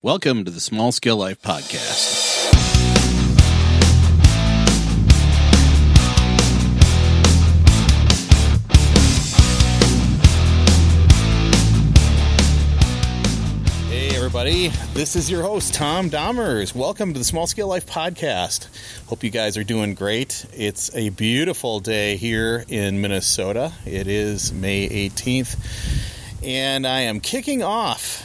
Welcome to the Small Scale Life Podcast. Hey, everybody. This is your host, Tom Dahmers. Welcome to the Small Scale Life Podcast. Hope you guys are doing great. It's a beautiful day here in Minnesota. It is May 18th, and I am kicking off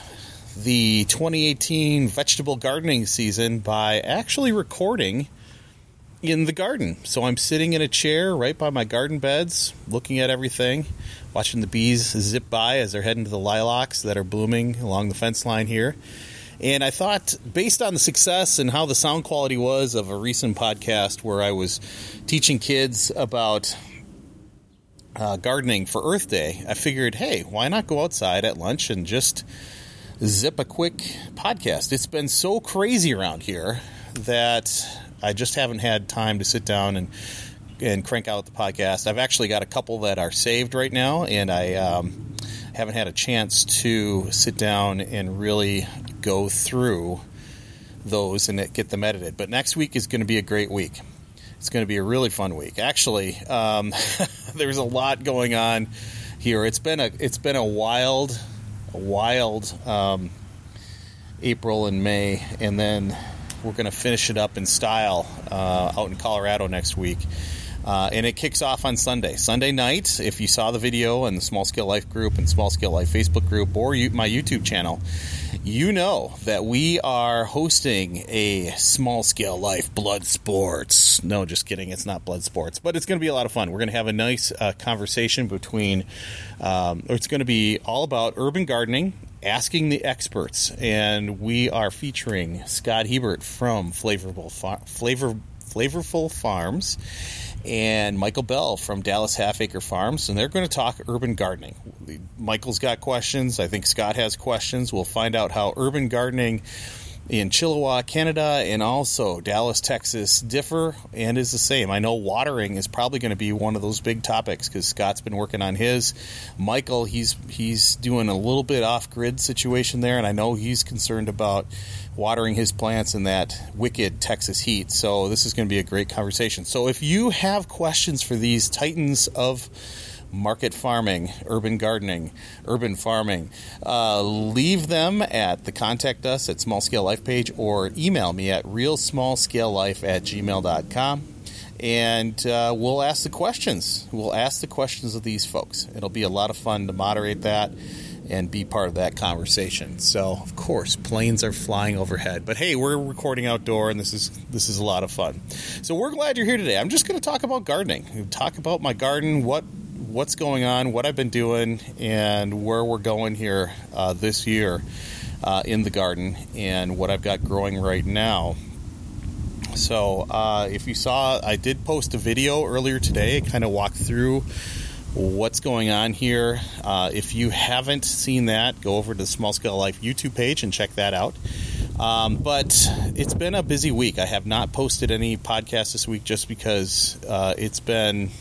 the 2018 vegetable gardening season by actually recording in the garden. So I'm sitting in a chair right by my garden beds, looking at everything, watching the bees zip by as they're heading to the lilacs that are blooming along the fence line here. And I thought, based on the success and how the sound quality was of a recent podcast where I was teaching kids about uh, gardening for Earth Day, I figured, hey, why not go outside at lunch and just zip a quick podcast. It's been so crazy around here that I just haven't had time to sit down and and crank out the podcast. I've actually got a couple that are saved right now, and I um, haven't had a chance to sit down and really go through those and get them edited. But next week is going to be a great week. It's going to be a really fun week. Actually, um, there's a lot going on here. It's been a it's been a wild wild um, April and May, and then we're going to finish it up in style uh, out in Colorado next week. Uh, and it kicks off on Sunday. Sunday night, if you saw the video in the Small Scale Life group and Small Scale Life Facebook group or you, my YouTube channel, you know that we are hosting a Small Scale Life Blood Sports. No, just kidding. It's not Blood Sports, but it's going to be a lot of fun. We're going to have a nice uh, conversation between, um, it's going to be all about urban gardening asking the experts, and we are featuring Scott Hebert from Flavorful Far- Flavor Flavorful Farms and Michael Bell from Dallas Half Acre Farms, and they're going to talk urban gardening. Michael's got questions. I think Scott has questions. We'll find out how urban gardening in Chilliwack, Canada, and also Dallas, Texas differ and is the same. I know watering is probably going to be one of those big topics because Scott's been working on his. Michael, he's he's doing a little bit off grid situation there, and I know he's concerned about watering his plants in that wicked Texas heat. So this is going to be a great conversation. So if you have questions for these titans of market farming, urban gardening, urban farming, uh, leave them at the contact us at small scale life page or email me at realsmallscalelife at gmail.com and uh, we'll ask the questions. We'll ask the questions of these folks. It'll be a lot of fun to moderate that and be part of that conversation. So, of course, planes are flying overhead. But hey, we're recording outdoor, and this is this is a lot of fun. So we're glad you're here today. I'm just going to talk about gardening. Talk about my garden, what what's going on, what I've been doing, and where we're going here uh, this year uh, in the garden, and what I've got growing right now. So, uh, if you saw, I did post a video earlier today. kind of walked through what's going on here. Uh, if you haven't seen that, go over to the Small Scale Life YouTube page and check that out. Um, but it's been a busy week. I have not posted any podcasts this week just because uh, it's been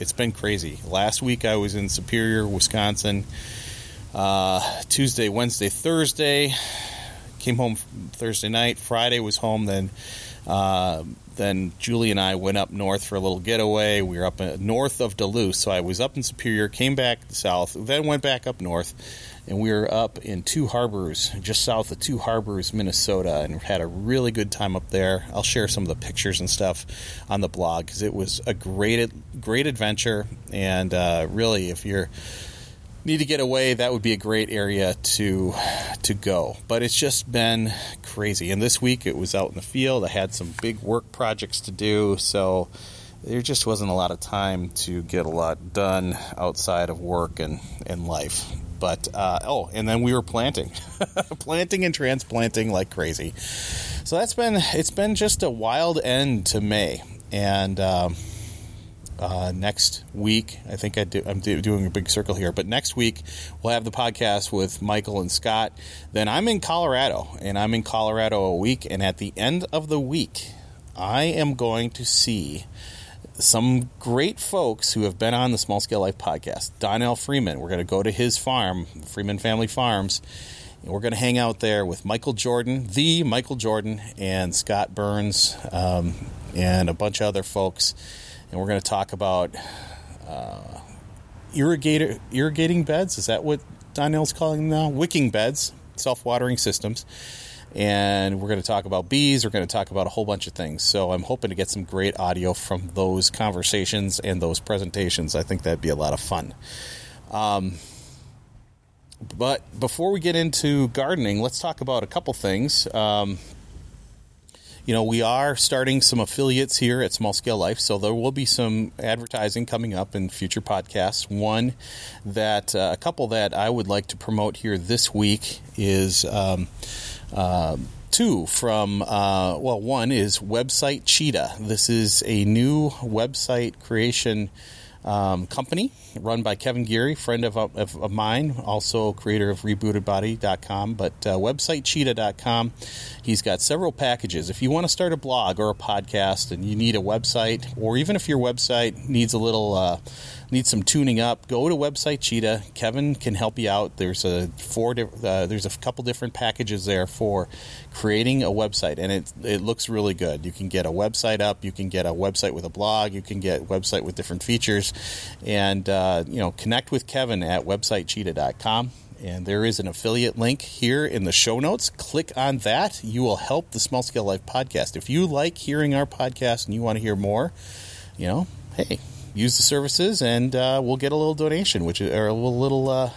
it's been crazy. Last week I was in Superior, Wisconsin. Uh, Tuesday, Wednesday, Thursday. Came home Thursday night. Friday was home. Then uh, then Julie and I went up north for a little getaway. We were up north of Duluth, so I was up in Superior, came back south, then went back up north, and we were up in Two Harbors, just south of Two Harbors, Minnesota, and had a really good time up there. I'll share some of the pictures and stuff on the blog because it was a great, great adventure, and uh, really, if you're need to get away, that would be a great area to to go. But it's just been crazy. And this week it was out in the field. I had some big work projects to do, so there just wasn't a lot of time to get a lot done outside of work and, and life. But uh, oh, and then we were planting, planting and transplanting like crazy. So that's been it's been just a wild end to May, and. Um, uh, next week. I think I do, I'm do, doing a big circle here, but next week we'll have the podcast with Michael and Scott. Then I'm in Colorado, and I'm in Colorado a week. And at the end of the week, I am going to see some great folks who have been on the Small Scale Life podcast. Donnell Freeman, we're going to go to his farm, Freeman Family Farms, And We're going to hang out there with Michael Jordan, the Michael Jordan, and Scott Burns, um, and a bunch of other folks. And we're going to talk about uh, irrigator, irrigating beds. Is that what Donnell's calling them now? Wicking beds, self watering systems. And we're going to talk about bees. We're going to talk about a whole bunch of things. So I'm hoping to get some great audio from those conversations and those presentations. I think that'd be a lot of fun. Um, but before we get into gardening, let's talk about a couple things. Um, you know, we are starting some affiliates here at Small Scale Life, so there will be some advertising coming up in future podcasts. One that uh, a couple that I would like to promote here this week is um, uh, two from uh, well, one is Website Cheetah. This is a new website creation um, company run by Kevin Geary, friend of, of, of, mine, also creator of rebootedbody.com, but uh, website cheetah.com. He's got several packages. If you want to start a blog or a podcast and you need a website, or even if your website needs a little uh, need some tuning up, go to website Cheetah. Kevin can help you out. There's a four uh, there's a couple different packages there for creating a website, and it it looks really good. You can get a website up, you can get a website with a blog, you can get website with different features, and uh, you know connect with Kevin at websitecheetah.com and there is an affiliate link here in the show notes. Click on that. You will help the Small Scale Life podcast. If you like hearing our podcast and you want to hear more, you know, hey, use the services, and uh, we'll get a little donation, which is, or a little uh,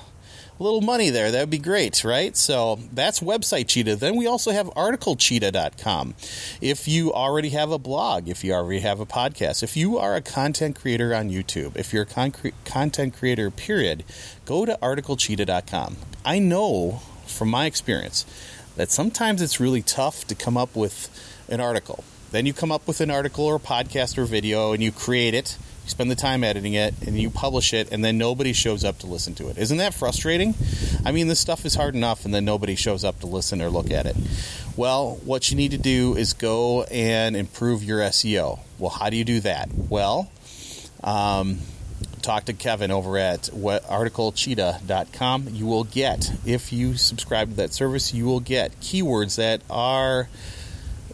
little money there. That would be great, right? So that's website Cheetah. Then we also have articlecheetah.com. If you already have a blog, if you already have a podcast, if you are a content creator on YouTube, if you're a con- content creator, period, go to articlecheetah.com. I know from my experience that sometimes it's really tough to come up with an article. Then you come up with an article or podcast or video and you create it you spend the time editing it, and you publish it, and then nobody shows up to listen to it. Isn't that frustrating? I mean, this stuff is hard enough, and then nobody shows up to listen or look at it. Well, what you need to do is go and improve your SEO. Well, how do you do that? Well, um, talk to Kevin over at articlecheetah.com. You will get, if you subscribe to that service, you will get keywords that are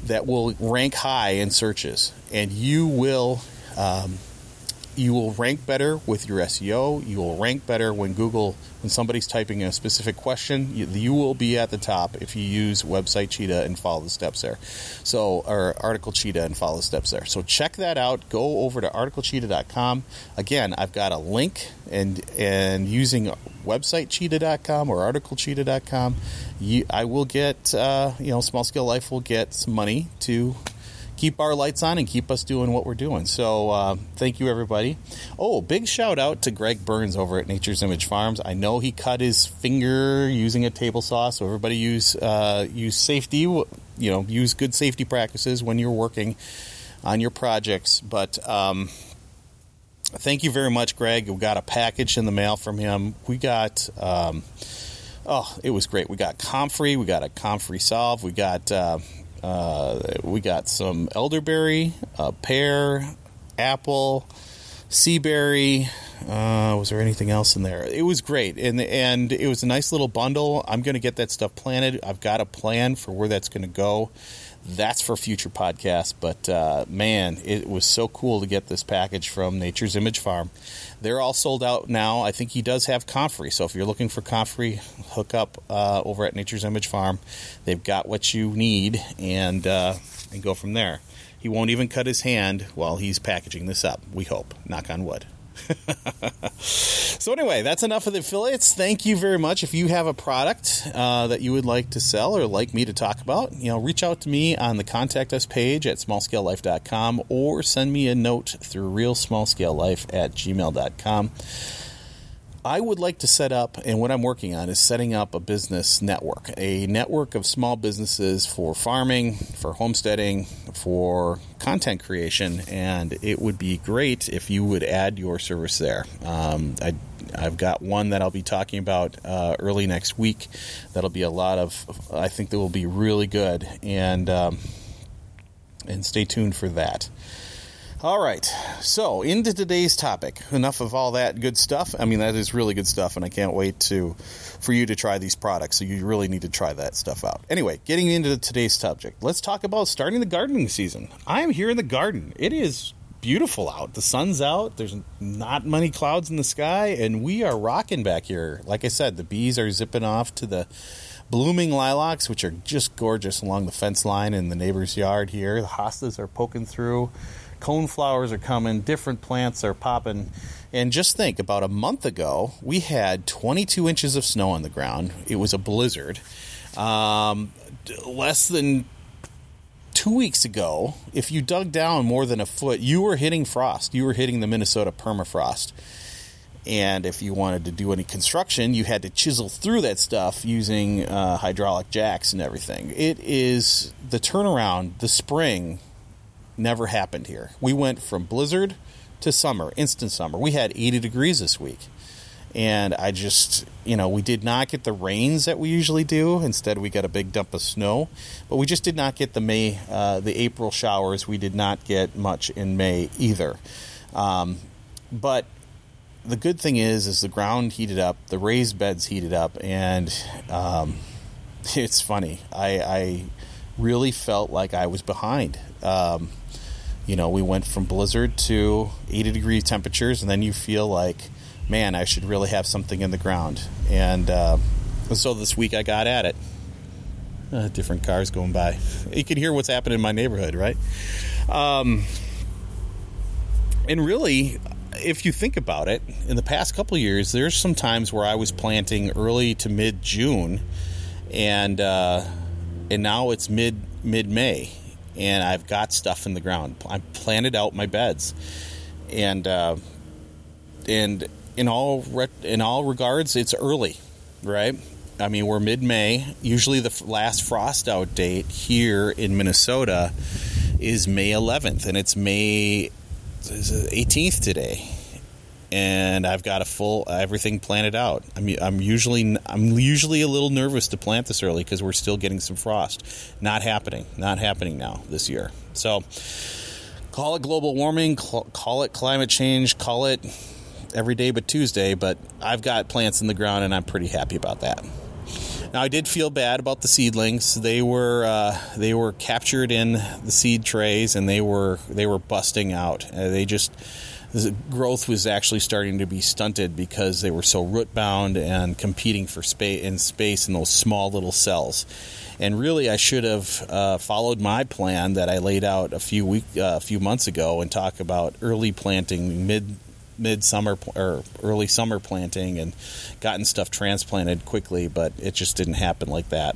that will rank high in searches, and you will um, you will rank better with your SEO. You will rank better when Google, when somebody's typing a specific question, you, you, will be at the top if you use website Cheetah and follow the steps there. So, or article Cheetah and follow the steps there. So check that out. Go over to articlecheetah.com. Again, I've got a link and and using website cheetah.com or articlecheetah.com, you, I will get, uh, you know, Small Scale Life will get some money to keep our lights on and keep us doing what we're doing. So uh, thank you, everybody. Oh, big shout out to Greg Burns over at Nature's Image Farms. I know he cut his finger using a table saw, so everybody use uh, use safety. You know, use good safety practices when you're working on your projects. But um, thank you very much, Greg. We got a package in the mail from him. We got. Um, oh, it was great. We got Comfrey, we got a Comfrey Salve, we got uh, uh, we got some elderberry, uh, pear, apple, sea berry. Uh, was there anything else in there? It was great, and and it was a nice little bundle. I'm going to get that stuff planted. I've got a plan for where that's going to go that's for future podcasts. But uh, man, it was so cool to get this package from Nature's Image Farm. They're all sold out now. I think he does have comfrey. So if you're looking for comfrey, hook up uh, over at Nature's Image Farm. They've got what you need and, uh, and go from there. He won't even cut his hand while he's packaging this up, we hope. Knock on wood. so anyway, that's enough of the affiliates. Thank you very much. If you have a product uh, that you would like to sell or like me to talk about, you know, reach out to me on the contact us page at smallscalelife.com or send me a note through realsmallscalelife at gmail.com. I would like to set up, and what I'm working on is setting up a business network, a network of small businesses for farming, for homesteading, for content creation, and it would be great if you would add your service there. Um, I, have got one that I'll be talking about uh, early next week. That'll be a lot of, I think that will be really good, and um, and stay tuned for that. All right, so into today's topic. Enough of all that good stuff. I mean, that is really good stuff, and I can't wait to for you to try these products. So you really need to try that stuff out. Anyway, getting into today's subject, let's talk about starting the gardening season. I am here in the garden. It is beautiful out. The sun's out. There's not many clouds in the sky, and we are rocking back here. Like I said, the bees are zipping off to the blooming lilacs, which are just gorgeous along the fence line in the neighbor's yard here. The hostas are poking through cone flowers are coming, different plants are popping. And just think about a month ago, we had 22 inches of snow on the ground. It was a blizzard. Um, less than two weeks ago, if you dug down more than a foot, you were hitting frost. You were hitting the Minnesota permafrost. And if you wanted to do any construction, you had to chisel through that stuff using uh, hydraulic jacks and everything. It is the turnaround, the spring never happened here. We went from blizzard to summer, instant summer. We had 80 degrees this week. And I just, you know, we did not get the rains that we usually do. Instead, we got a big dump of snow. But we just did not get the May, uh, the April showers. We did not get much in May either. Um, but the good thing is, is the ground heated up, the raised beds heated up, and um, it's funny. I, I, really felt like I was behind. Um, you know, we went from blizzard to 80 degree temperatures, and then you feel like, man, I should really have something in the ground. And, uh, so this week I got at it. Uh, different cars going by. You can hear what's happening in my neighborhood, right? Um, and really, if you think about it, in the past couple years, there's some times where I was planting early to mid June, and uh, and now it's mid mid May, and I've got stuff in the ground. I planted out my beds, and uh, and in all re- in all regards, it's early, right? I mean, we're mid May. Usually, the last frost out date here in Minnesota is May 11th, and it's May 18th today and I've got a full everything planted out. I mean, I'm usually I'm usually a little nervous to plant this early because we're still getting some frost. Not happening. Not happening now this year. So call it global warming, call it climate change, call it every day but Tuesday. But I've got plants in the ground, and I'm pretty happy about that. Now I did feel bad about the seedlings. They were uh, they were captured in the seed trays, and they were they were busting out. Uh, they just the growth was actually starting to be stunted because they were so root bound and competing for space in space in those small little cells. And really, I should have uh, followed my plan that I laid out a few week uh, a few months ago and talk about early planting, mid midsummer or early summer planting, and gotten stuff transplanted quickly. But it just didn't happen like that.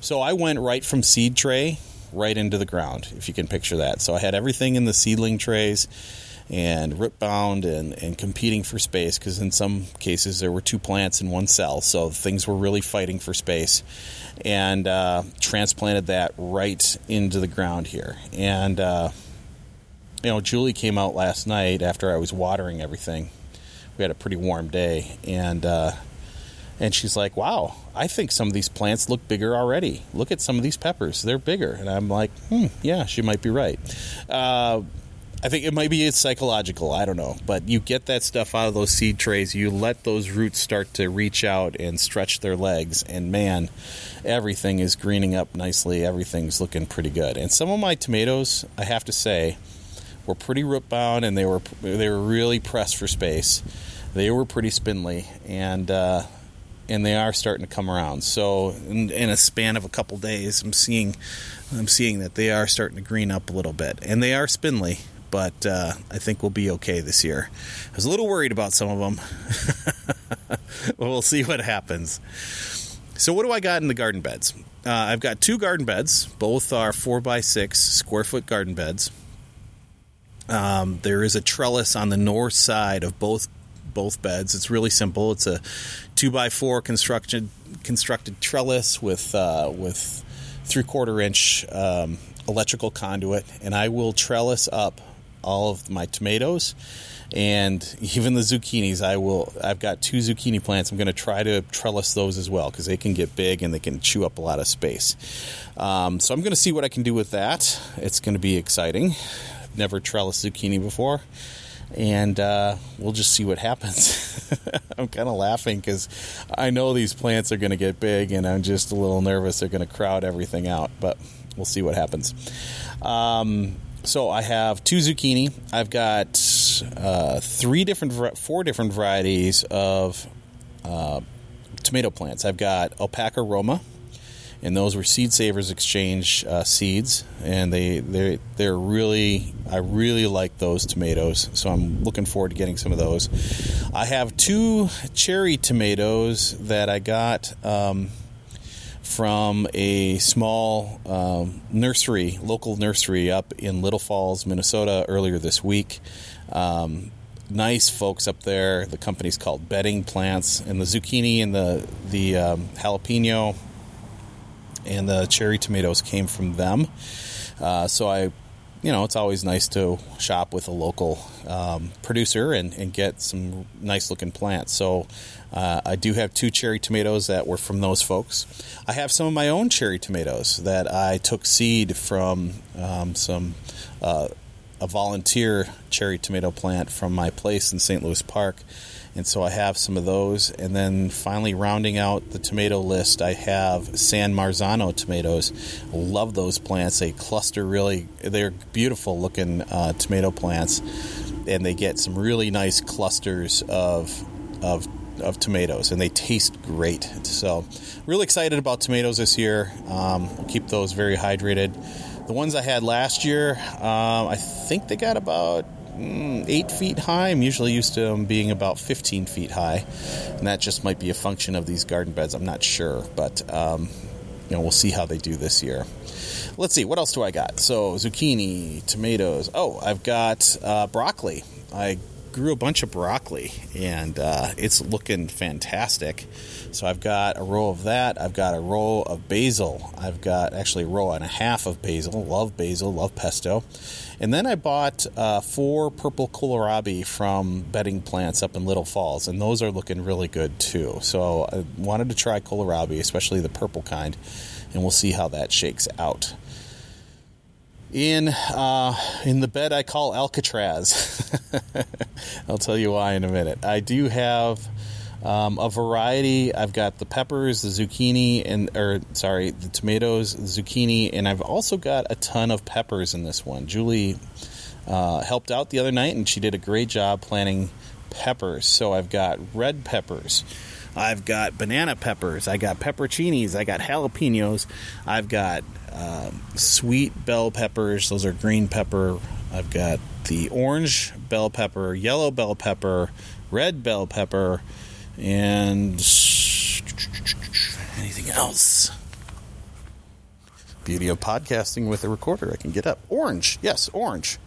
So I went right from seed tray right into the ground, if you can picture that. So I had everything in the seedling trays and rip bound and, and competing for space because in some cases there were two plants in one cell, so things were really fighting for space. And uh, transplanted that right into the ground here. And, uh, you know, Julie came out last night after I was watering everything. We had a pretty warm day, and uh, and she's like, "Wow, I think some of these plants look bigger already. Look at some of these peppers; they're bigger." And I'm like, "Hmm, yeah, she might be right." I think it might be it's psychological. I don't know, but you get that stuff out of those seed trays. You let those roots start to reach out and stretch their legs, and man, everything is greening up nicely. Everything's looking pretty good. And some of my tomatoes, I have to say, were pretty root bound, and they were they were really pressed for space. They were pretty spindly, and uh, and they are starting to come around. So in, in, a span of a couple days, I'm seeing I'm seeing that they are starting to green up a little bit, and they are spindly but uh, I think we'll be okay this year. I was a little worried about some of them, we'll see what happens. So, what do I got in the garden beds? Uh, I've got two garden beds. Both are four by six square foot garden beds. Um, there is a trellis on the north side of both both beds. It's really simple. It's a two by four constructed constructed trellis with uh, with three quarter inch um, electrical conduit, and I will trellis up all of my tomatoes and even the zucchinis i will i've got two zucchini plants i'm going to try to trellis those as well because they can get big and they can chew up a lot of space um, so i'm going to see what i can do with that it's going to be exciting never trellised zucchini before, and uh, we'll just see what happens. I'm kind of laughing because I know these plants are going to get big, and I'm just a little nervous they're going to crowd everything out. But we'll see what happens. Um, so I have two zucchini. I've got uh, three different, four different varieties of uh, tomato plants. I've got Alpaca Roma, and those were Seed Savers Exchange uh, seeds, and they they they're really I really like those tomatoes, so I'm looking forward to getting some of those. I have two cherry tomatoes that I got. Um, from a small um, nursery, local nursery up in Little Falls, Minnesota, earlier this week. Um, nice folks up there. The company's called Bedding Plants, and the zucchini and the the um, jalapeno and the cherry tomatoes came from them. Uh, so I, you know, it's always nice to shop with a local um, producer and, and, get some nice looking plants. So uh, I do have two cherry tomatoes that were from those folks. I have some of my own cherry tomatoes that I took seed from um, some. Uh, a volunteer cherry tomato plant from my place in St. Louis Park. And so I have some of those. And then finally, rounding out the tomato list, I have San Marzano tomatoes. Love those plants. They cluster really, they're beautiful looking uh, tomato plants. And they get some really nice clusters of, of of tomatoes, and they taste great. So, really excited about tomatoes this year. Um, we'll keep those very hydrated. The ones I had last year, um, I think they got about mm, eight feet high. I'm usually used to them being about 15 feet high, and that just might be a function of these garden beds. I'm not sure, but um, you know we'll see how they do this year. Let's see what else do I got. So zucchini, tomatoes. Oh, I've got uh, broccoli. I grew a bunch of broccoli, and uh, it's looking fantastic. So I've got a row of that. I've got a row of basil. I've got actually a row and a half of basil. Love basil. Love pesto. And then I bought uh, four purple kohlrabi from bedding plants up in Little Falls, and those are looking really good too. So I wanted to try kohlrabi, especially the purple kind, and we'll see how that shakes out in uh, in the bed I call Alcatraz. I'll tell you why in a minute. I do have um, a variety. I've got the peppers, the zucchini, and or sorry, the tomatoes, zucchini, and I've also got a ton of peppers in this one. Julie uh, helped out the other night, and she did a great job planting peppers. So I've got red peppers. I've got banana peppers. I got pepperoncinis. I got jalapenos. I've got um, sweet bell peppers. Those are green pepper. I've got the orange bell pepper, yellow bell pepper, red bell pepper, and anything else. Beauty of podcasting with a recorder. I can get up. Orange. Yes, orange.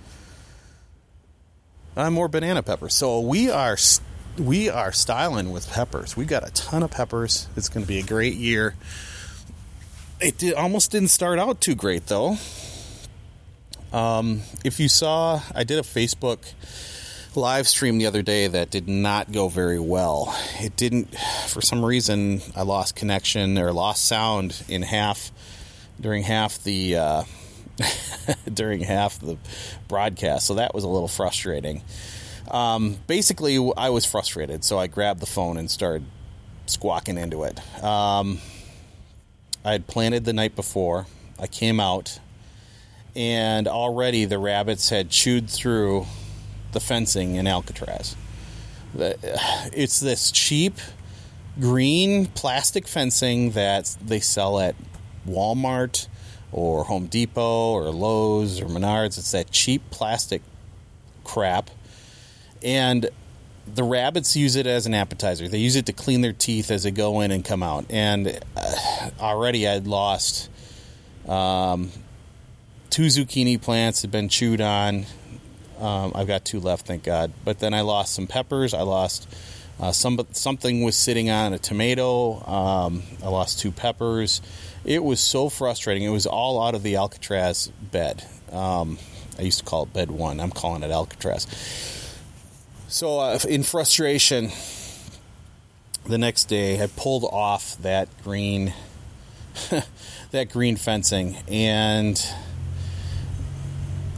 Uh, more banana pepper. So we are we are styling with peppers. We've got a ton of peppers. It's going to be a great year. It did, almost didn't start out too great though. Um, if you saw, I did a Facebook live stream the other day that did not go very well. It didn't, for some reason, I lost connection or lost sound in half during half the uh, during half the broadcast. So that was a little frustrating. Um, basically, I was frustrated, so I grabbed the phone and started squawking into it. Um, I had planted the night before. I came out, and already the rabbits had chewed through the fencing in Alcatraz. It's this cheap green plastic fencing that they sell at Walmart or Home Depot or Lowe's or Menards. It's that cheap plastic crap and the rabbits use it as an appetizer. They use it to clean their teeth as they go in and come out. And uh, already I'd lost um, two zucchini plants had been chewed on. Um, I've got two left, thank God. But then I lost some peppers. I lost uh, some something was sitting on a tomato. Um, I lost two peppers. It was so frustrating. It was all out of the Alcatraz bed. Um, I used to call it bed one. I'm calling it Alcatraz so, uh, in frustration, the next day I pulled off that green, that green fencing, and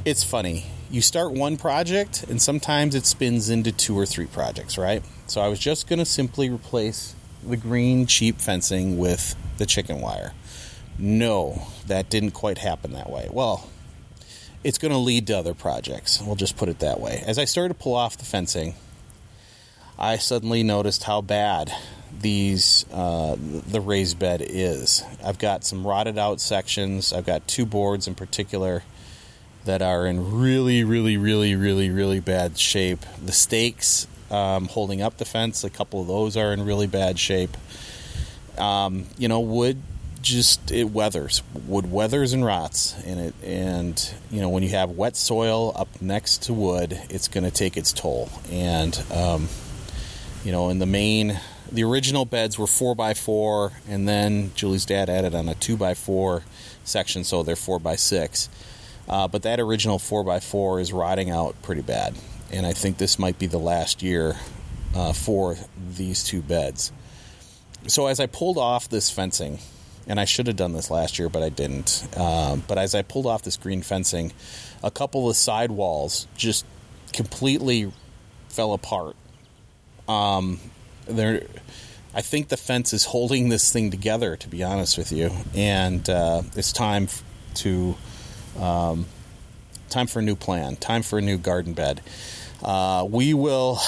it's funny. you start one project and sometimes it spins into two or three projects, right? So I was just going to simply replace the green cheap fencing with the chicken wire. No, that didn't quite happen that way. Well, it's going to lead to other projects. We'll just put it that way. As I started to pull off the fencing, I suddenly noticed how bad these uh, the raised bed is. I've got some rotted out sections. I've got two boards in particular that are in really, really, really, really, really bad shape. The stakes um, holding up the fence, a couple of those are in really bad shape. Um, you know, wood just it weathers. Wood weathers and rots, and it and you know when you have wet soil up next to wood, it's going to take its toll. And um, you know, in the main, the original beds were four by four, and then Julie's dad added on a two by four section, so they're four by six. Uh, but that original four by four is rotting out pretty bad. And I think this might be the last year uh, for these two beds. So as I pulled off this fencing, and I should have done this last year, but I didn't. Uh, but as I pulled off this green fencing, a couple of side walls just completely fell apart. Um, there, I think the fence is holding this thing together. To be honest with you, and uh, it's time to um, time for a new plan. Time for a new garden bed. Uh, we will.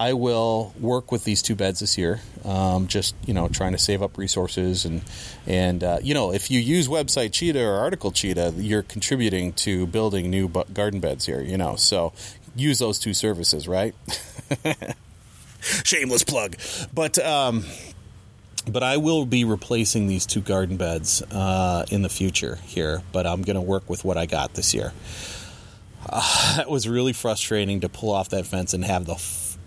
I will work with these two beds this year. Um, just you know, trying to save up resources and and uh, you know, if you use website Cheetah or Article Cheetah, you're contributing to building new garden beds here. You know, so use those two services, right? Shameless plug, but um, but I will be replacing these two garden beds uh, in the future here. But I'm going to work with what I got this year. Uh, that was really frustrating to pull off that fence and have the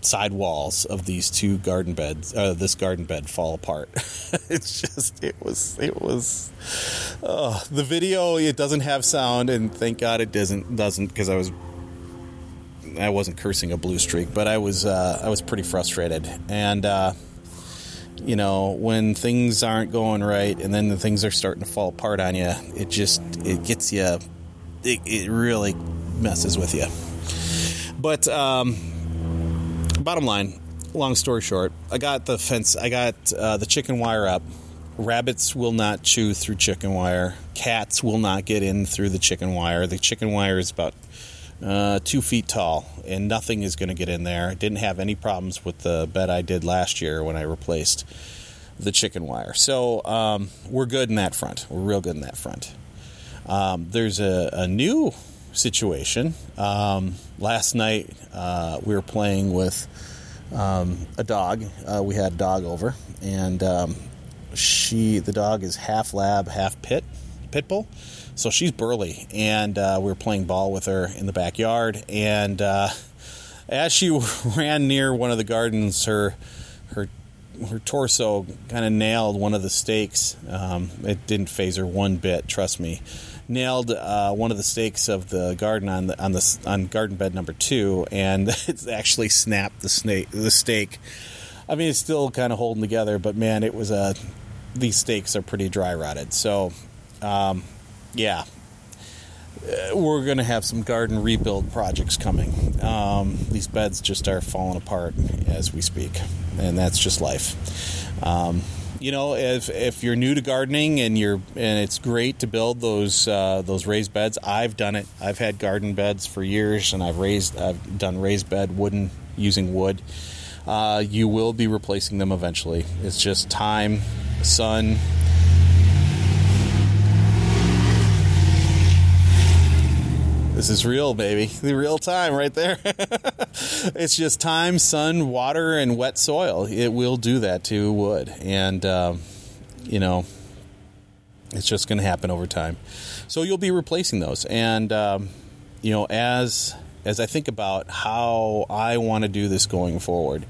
side walls of these two garden beds, uh, this garden bed, fall apart. it's just, it was, it was. Uh, the video it doesn't have sound, and thank God it doesn't doesn't because I was. I wasn't cursing a blue streak, but I was uh, I was pretty frustrated, and uh, you know, when things aren't going right and then the things are starting to fall apart on you, it just it gets you it, it really messes with you. But um, bottom line, long story short, I got the fence, I got uh, the chicken wire up. Rabbits will not chew through chicken wire. Cats will not get in through the chicken wire. The chicken wire is about uh, two feet tall, and nothing is going to get in there. I didn't have any problems with the bed I did last year when I replaced the chicken wire. So um, we're good in that front. We're real good in that front. Um, there's a, a, new situation. Um, last night uh, we were playing with um, a dog. Uh, we had a dog over, and um, she, the dog, is half lab, half pit, pit bull so she's burly, and uh, we were playing ball with her in the backyard. And uh, as she ran near one of the gardens, her her her torso kind of nailed one of the stakes. Um, it didn't faze her one bit, trust me. Nailed uh, one of the stakes of the garden on the on the on garden bed number two, and it actually snapped the snake the stake. I mean, it's still kind of holding together, but man, it was a. These stakes are pretty dry rotted, so um, yeah, uh, we're going to have some garden rebuild projects coming. Um, these beds just are falling apart as we speak, and that's just life. Um, you know, if if you're new to gardening and you're and it's great to build those uh, those raised beds. I've done it. I've had garden beds for years, and I've raised I've done raised bed wooden using wood. Uh, you will be replacing them eventually. It's just time, sun, This is real, baby. The real time right there. it's just time, sun, water, and wet soil. It will do that to wood. And, um, you know, it's just going to happen over time. So you'll be replacing those. And, um, you know, as as I think about how I want to do this going forward,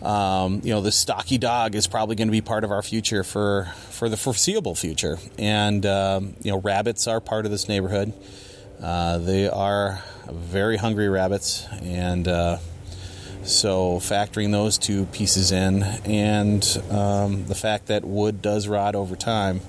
um, you know, the stocky dog is probably going to be part of our future for for the foreseeable future. And um, you know, rabbits are part of this neighborhood. Uh, they are very hungry rabbits, and uh, so factoring those two pieces in, and um, the fact that wood does rot over time,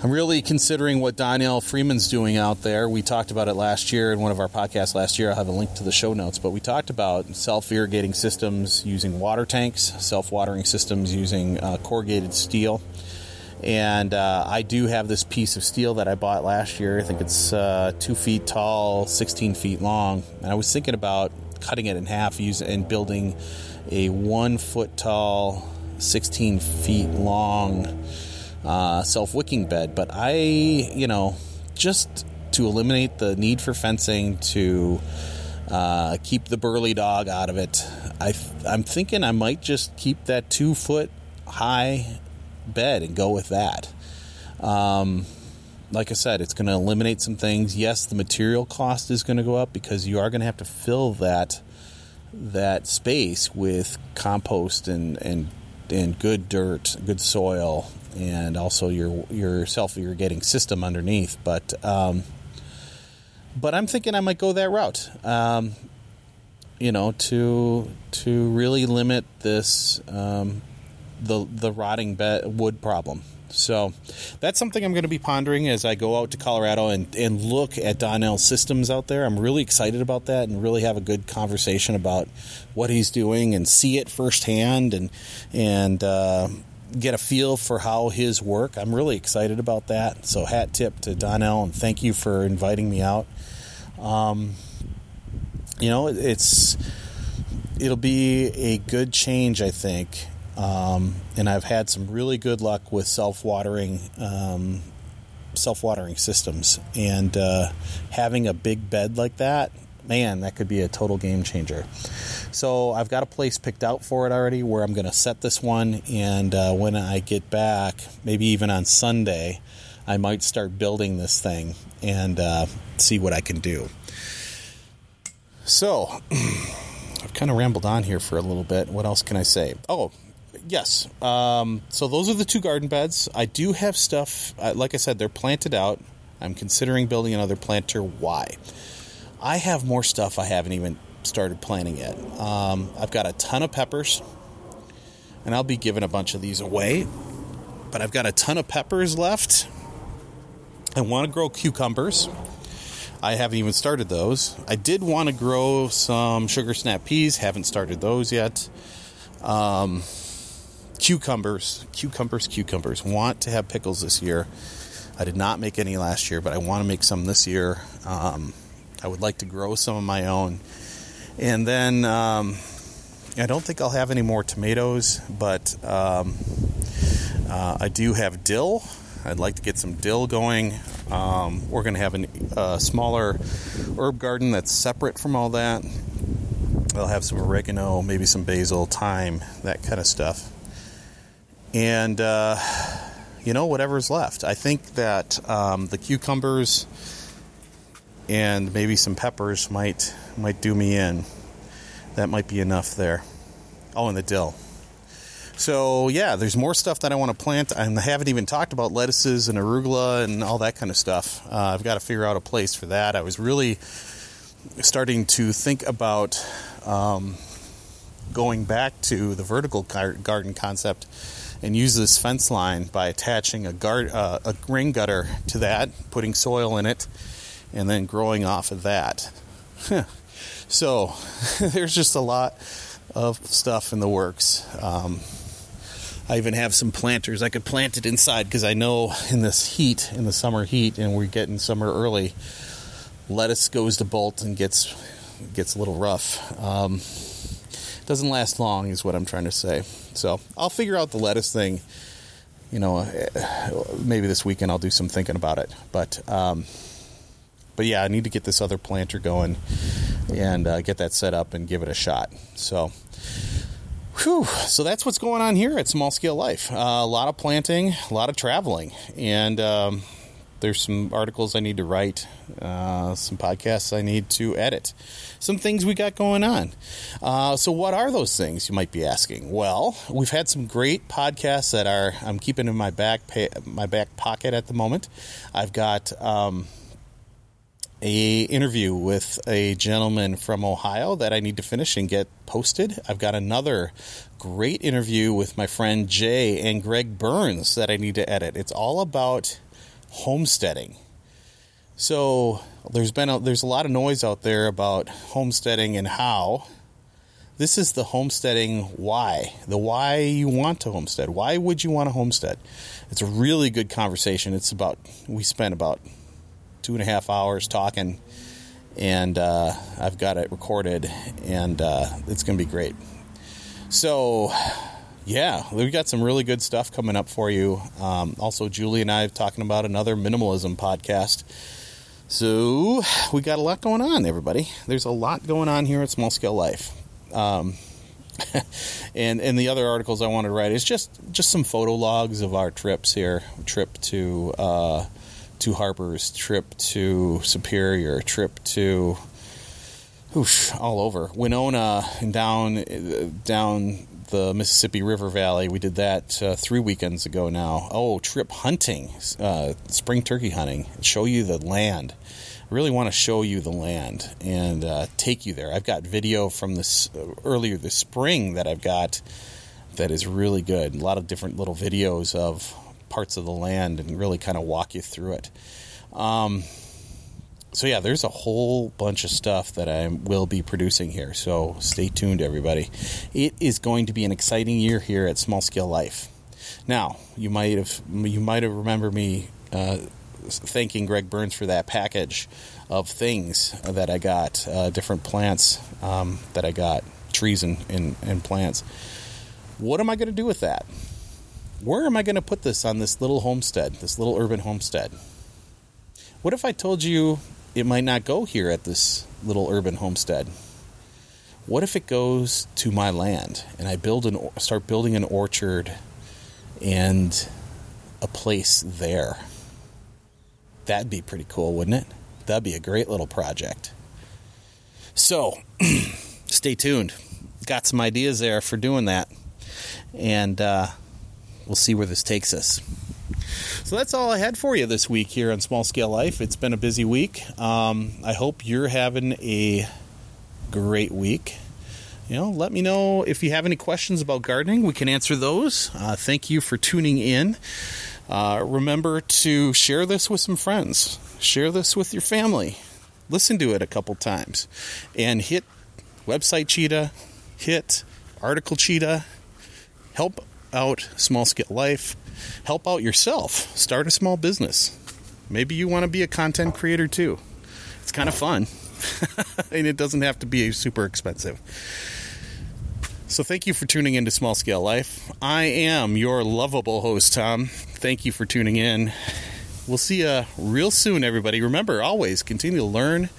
I'm really considering what Donnell Freeman's doing out there. We talked about it last year in one of our podcasts last year. I'll have a link to the show notes, but we talked about self irrigating systems using water tanks, self watering systems using uh, corrugated steel. And uh, I do have this piece of steel that I bought last year. I think it's uh, two feet tall, 16 feet long. And I was thinking about cutting it in half using, and building a one foot tall, 16 feet long uh, self wicking bed. But I, you know, just to eliminate the need for fencing, to uh, keep the burly dog out of it, I, I'm thinking I might just keep that two foot high bed and go with that. Um, like I said, it's going to eliminate some things. Yes, the material cost is going to go up because you are going to have to fill that that space with compost and and and good dirt, good soil, and also your your self irrigating system underneath. But um, but I'm thinking I might go that route. Um, you know, to to really limit this um, the the rotting bed, wood problem. So that's something I'm going to be pondering as I go out to Colorado and, and look at Donnell systems out there. I'm really excited about that and really have a good conversation about what he's doing and see it firsthand and and uh, get a feel for how his work. I'm really excited about that. So hat tip to Donnell and thank you for inviting me out. Um, you know, it's it'll be a good change, I think. Um, and I've had some really good luck with self watering um, self watering systems, and uh, having a big bed like that, man, that could be a total game changer. So I've got a place picked out for it already where I'm going to set this one, and uh, when I get back, maybe even on Sunday, I might start building this thing and uh, see what I can do. So. I've kind of rambled on here for a little bit. What else can I say? Oh, yes. Um, so those are the two garden beds. I do have stuff. Uh, like I said, they're planted out. I'm considering building another planter. Why? I have more stuff I haven't even started planting yet. Um, I've got a ton of peppers, and I'll be giving a bunch of these away. But I've got a ton of peppers left. I want to grow cucumbers. I haven't even started those. I did want to grow some sugar snap peas. Haven't started those yet. Um, cucumbers, cucumbers, cucumbers. Want to have pickles this year. I did not make any last year, but I want to make some this year. Um, I would like to grow some of my own. And then um, I don't think I'll have any more tomatoes, but um, uh, I do have dill. I'd like to get some dill going. Um, we're going to have a uh, smaller herb garden that's separate from all that. I'll have some oregano, maybe some basil, thyme, that kind of stuff and uh, you know whatever's left. I think that um, the cucumbers and maybe some peppers might might do me in. That might be enough there. Oh, and the dill. So yeah, there's more stuff that I want to plant. I haven't even talked about lettuces and arugula and all that kind of stuff. Uh, I've got to figure out a place for that. I was really starting to think about um, going back to the vertical garden concept and use this fence line by attaching a, guard, uh, a rain gutter to that, putting soil in it, and then growing off of that. so there's just a lot of stuff in the works. Um, I even have some planters. I could plant it inside because I know in this heat, in the summer heat, and we're getting summer early, lettuce goes to bolt and gets gets a little rough. Um, doesn't last long, is what I'm trying to say. So I'll figure out the lettuce thing. You know, uh, maybe this weekend I'll do some thinking about it. But um, but yeah, I need to get this other planter going and uh, get that set up and give it a shot. So. Whew. So that's what's going on here at Small Scale Life. Uh, a lot of planting, a lot of traveling, and um, there's some articles I need to write, uh, some podcasts I need to edit, some things we got going on. Uh, so, what are those things? You might be asking. Well, we've had some great podcasts that are I'm keeping in my back my back pocket at the moment. I've got. Um, a interview with a gentleman from Ohio that I need to finish and get posted. I've got another great interview with my friend Jay and Greg Burns that I need to edit. It's all about homesteading. So there's been a, there's a lot of noise out there about homesteading and how. This is the homesteading why, the why you want to homestead. Why would you want to homestead? It's a really good conversation. It's about we spent about two and a half hours talking, and uh, I've got it recorded, and uh, it's going to be great. So, yeah, we've got some really good stuff coming up for you. Um, also, Julie and I are talking about another minimalism podcast. So, we got a lot going on, everybody. There's a lot going on here at Small Scale Life. Um, and and the other articles I wanted to write is just just some photo logs of our trips here. Trip to uh, to Harper's, trip to Superior, trip to oof, all over Winona and down down the Mississippi River Valley. We did that uh, three weekends ago now. Oh, trip hunting, uh, spring turkey hunting. Show you the land. I really want to show you the land and uh, take you there. I've got video from this uh, earlier this spring that I've got that is really good. A lot of different little videos of parts of the land and really kind of walk you through it. Um, so yeah, there's a whole bunch of stuff that I will be producing here. So stay tuned, everybody. It is going to be an exciting year here at Small Scale Life. Now, you might have you might have remember me uh, thanking Greg Burns for that package of things that I got, uh, different plants um, that I got, trees and, and, and plants. What am I going to do with that? Where am I going to put this on this little homestead, this little urban homestead? What if I told you it might not go here at this little urban homestead. What if it goes to my land and I build an start building an orchard and a place there? That'd be pretty cool, wouldn't it? That'd be a great little project. So, stay tuned. Got some ideas there for doing that, and uh, we'll see where this takes us. So that's all I had for you this week here on Small Scale Life. It's been a busy week. Um, I hope you're having a great week. You know, let me know if you have any questions about gardening. We can answer those. Uh, thank you for tuning in. Uh, remember to share this with some friends. Share this with your family. Listen to it a couple times, and hit website cheetah. Hit article cheetah. Help out Small Scale Life help out yourself. Start a small business. Maybe you want to be a content creator too. It's kind of fun, and it doesn't have to be super expensive. So, thank you for tuning in to Small Scale Life. I am your lovable host, Tom. Thank you for tuning in. We'll see you real soon, everybody. Remember, always continue to learn,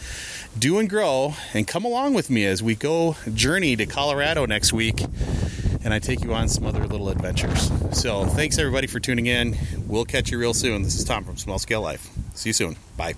do, and grow, and come along with me as we go journey to Colorado next week and I take you on some other little adventures. So thanks everybody for tuning in. We'll catch you real soon. This is Tom from Small Scale Life. See you soon. Bye.